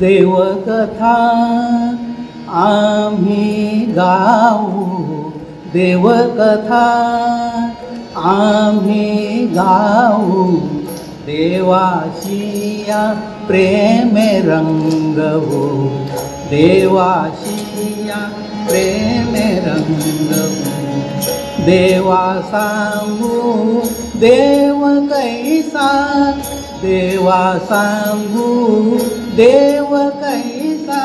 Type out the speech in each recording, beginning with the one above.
देवकथा. आम्ही गाऊ देवकथा. आम्ही गाऊ देवाशिया प्रेमे रंगवू. देवाशिया प्रेमे रंगवू. देवा सांगू देव कैसा देवा सांगू देव कैसा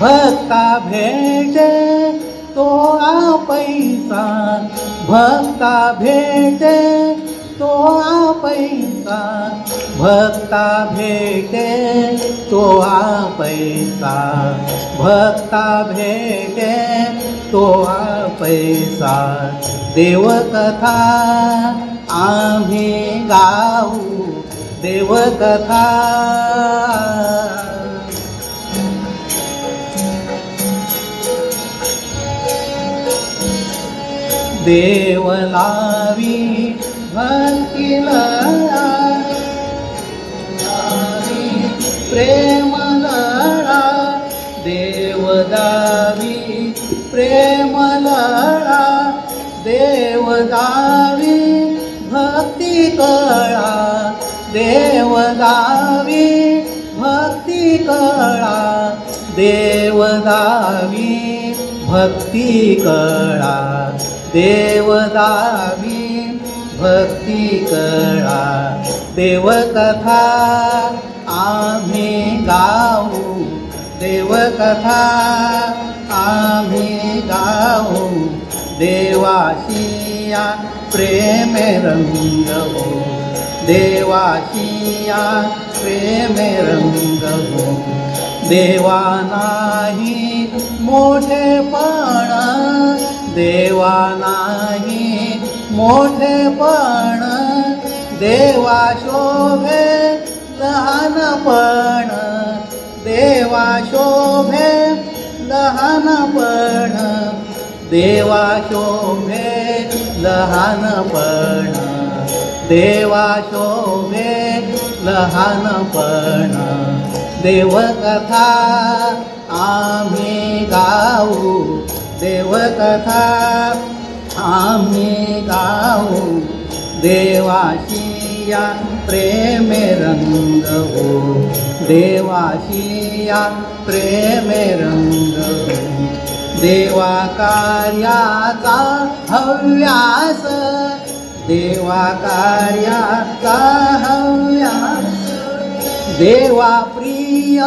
भक्ता भेट तो आ पैसा भक्ता भेट तो पैसा भक्ता भेटे तो आ पैसा भक्ता भेटे तो आ पैसा देवकथा आम्ही गाऊ देवकथा। देवलावी भक्तीला प्रेम लढा देवदावी प्रेम लढा देवदावी भक्ती कळा देवदावी भक्ती कळा देवदावी भक्ती कळा देवदावी भक्ती कळा देवकथा आम्ही गाऊ. देवकथा आम्ही गाऊ. देवाशिया प्रेम रंगवू. देवाशिया प्रेम रंगवू. देवा नाही मोठेपणा. देवा नाही मोठेपण देवा शोभे लहानपण. देवा शोभे लहानपण. देवा शोभे लहानपण. देवा शोभे लहानपण. देवकथा आम्ही गाऊ. देवकथा आम्ही देवाशिया प्रेमे रंगवू हो. देवाशिया प्रेमे रंगवू हो. देवा कार्याचा हव्यास. देवा कार्याचा हव्यास. देवा प्रिय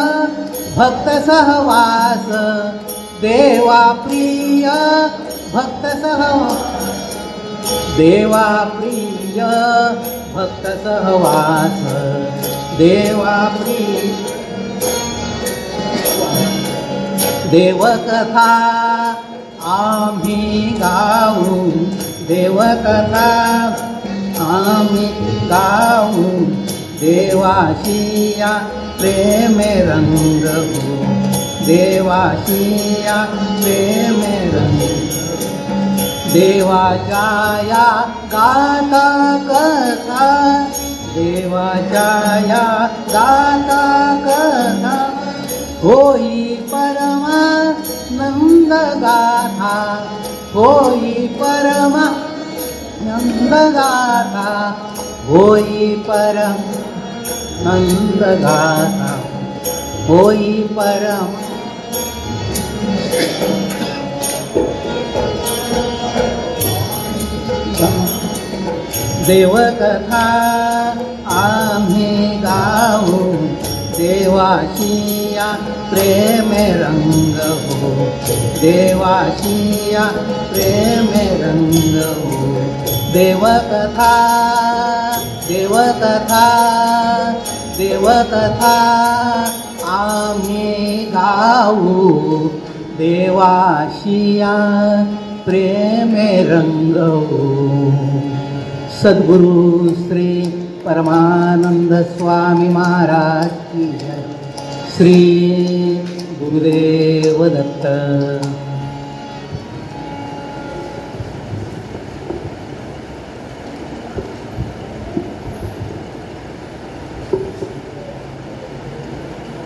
भक्त सहवास. देवा प्रिय भक्त सहवास. देवाप्रिय भक्तसहवास देवाप्रिय देवकथा आम्ही गाऊ। देवकथा आम्ही गाऊ। देवाशिया प्रेमे रङ्गया प्रेमे देवाच्या या गाता कथा देवाच्या या गाता कथा होई परमा नंद गाथा होई परमा नंद गाथा होई परम नंद गाथा होई परम देवकथा आम्ही गाऊ देवाशिया प्रेमे हो. देवाशिया प्रेमे हो. देवकथा देवकथा देवकथा आम्ही गाऊ देवाशिया प्रेमे हो. सद्गुरु श्री परमानंद स्वामी महाराज की श्री गुरुदेव दत्त।